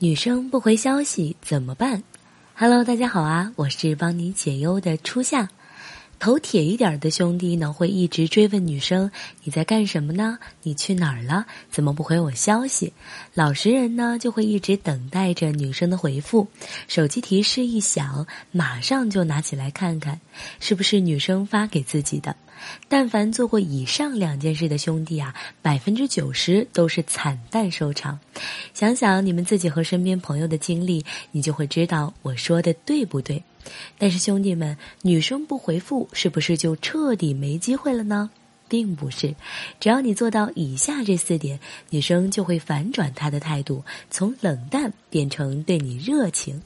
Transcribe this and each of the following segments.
女生不回消息怎么办？Hello，大家好啊，我是帮你解忧的初夏。头铁一点的兄弟呢，会一直追问女生你在干什么呢？你去哪儿了？怎么不回我消息？老实人呢，就会一直等待着女生的回复。手机提示一响，马上就拿起来看看，是不是女生发给自己的。但凡做过以上两件事的兄弟啊，百分之九十都是惨淡收场。想想你们自己和身边朋友的经历，你就会知道我说的对不对。但是兄弟们，女生不回复是不是就彻底没机会了呢？并不是，只要你做到以下这四点，女生就会反转她的态度，从冷淡变成对你热情。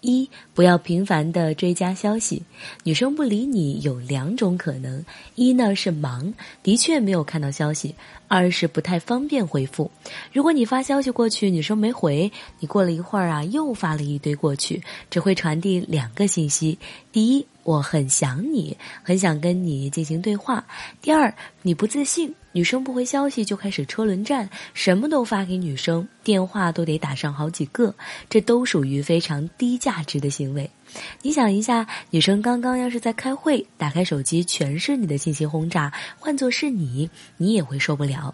一不要频繁的追加消息，女生不理你有两种可能：一呢是忙，的确没有看到消息；二是不太方便回复。如果你发消息过去，女生没回，你过了一会儿啊又发了一堆过去，只会传递两个信息：第一。我很想你，很想跟你进行对话。第二，你不自信，女生不回消息就开始车轮战，什么都发给女生，电话都得打上好几个，这都属于非常低价值的行为。你想一下，女生刚刚要是在开会，打开手机全是你的信息轰炸，换做是你，你也会受不了。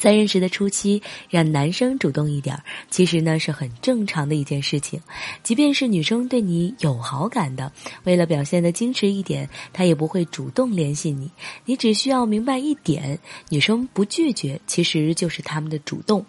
在认识的初期，让男生主动一点儿，其实呢是很正常的一件事情。即便是女生对你有好感的，为了表现的矜持一点，她也不会主动联系你。你只需要明白一点：女生不拒绝，其实就是他们的主动。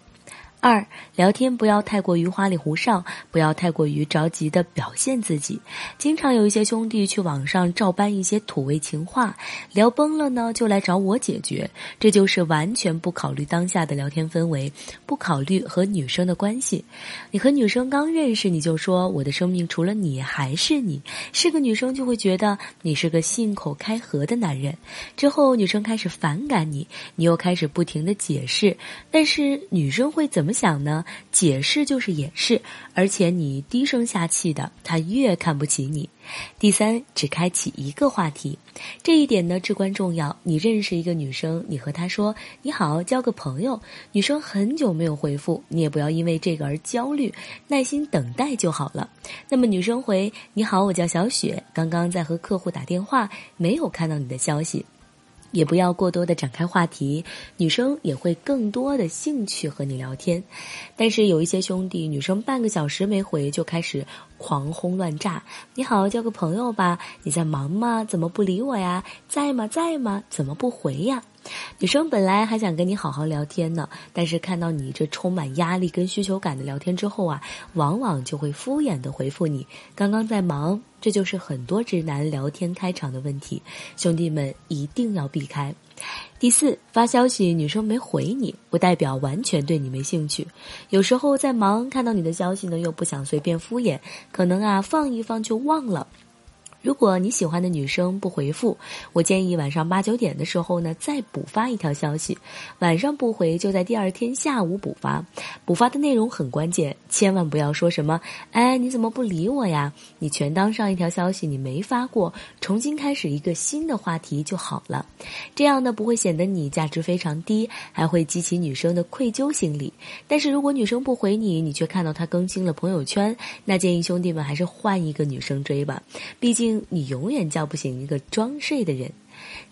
二聊天不要太过于花里胡哨，不要太过于着急的表现自己。经常有一些兄弟去网上照搬一些土味情话，聊崩了呢就来找我解决，这就是完全不考虑当下的聊天氛围，不考虑和女生的关系。你和女生刚认识，你就说我的生命除了你还是你，是个女生就会觉得你是个信口开河的男人。之后女生开始反感你，你又开始不停的解释，但是女生会怎么？想呢？解释就是掩饰，而且你低声下气的，他越看不起你。第三，只开启一个话题，这一点呢至关重要。你认识一个女生，你和她说你好，交个朋友。女生很久没有回复，你也不要因为这个而焦虑，耐心等待就好了。那么女生回你好，我叫小雪，刚刚在和客户打电话，没有看到你的消息。也不要过多的展开话题，女生也会更多的兴趣和你聊天。但是有一些兄弟，女生半个小时没回就开始狂轰乱炸。你好，交个朋友吧？你在忙吗？怎么不理我呀？在吗？在吗？怎么不回呀？女生本来还想跟你好好聊天呢，但是看到你这充满压力跟需求感的聊天之后啊，往往就会敷衍的回复你刚刚在忙，这就是很多直男聊天开场的问题，兄弟们一定要避开。第四，发消息女生没回你，不代表完全对你没兴趣，有时候在忙，看到你的消息呢，又不想随便敷衍，可能啊放一放就忘了。如果你喜欢的女生不回复，我建议晚上八九点的时候呢，再补发一条消息。晚上不回，就在第二天下午补发。补发的内容很关键，千万不要说什么“哎，你怎么不理我呀？”你全当上一条消息你没发过，重新开始一个新的话题就好了。这样呢，不会显得你价值非常低，还会激起女生的愧疚心理。但是如果女生不回你，你却看到她更新了朋友圈，那建议兄弟们还是换一个女生追吧，毕竟。你永远叫不醒一个装睡的人。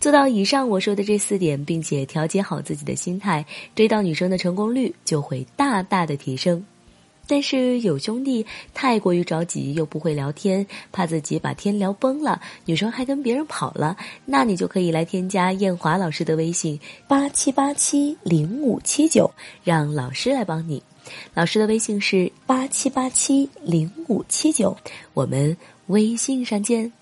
做到以上我说的这四点，并且调节好自己的心态，追到女生的成功率就会大大的提升。但是有兄弟太过于着急，又不会聊天，怕自己把天聊崩了，女生还跟别人跑了，那你就可以来添加艳华老师的微信八七八七零五七九，让老师来帮你。老师的微信是八七八七零五七九，我们微信上见。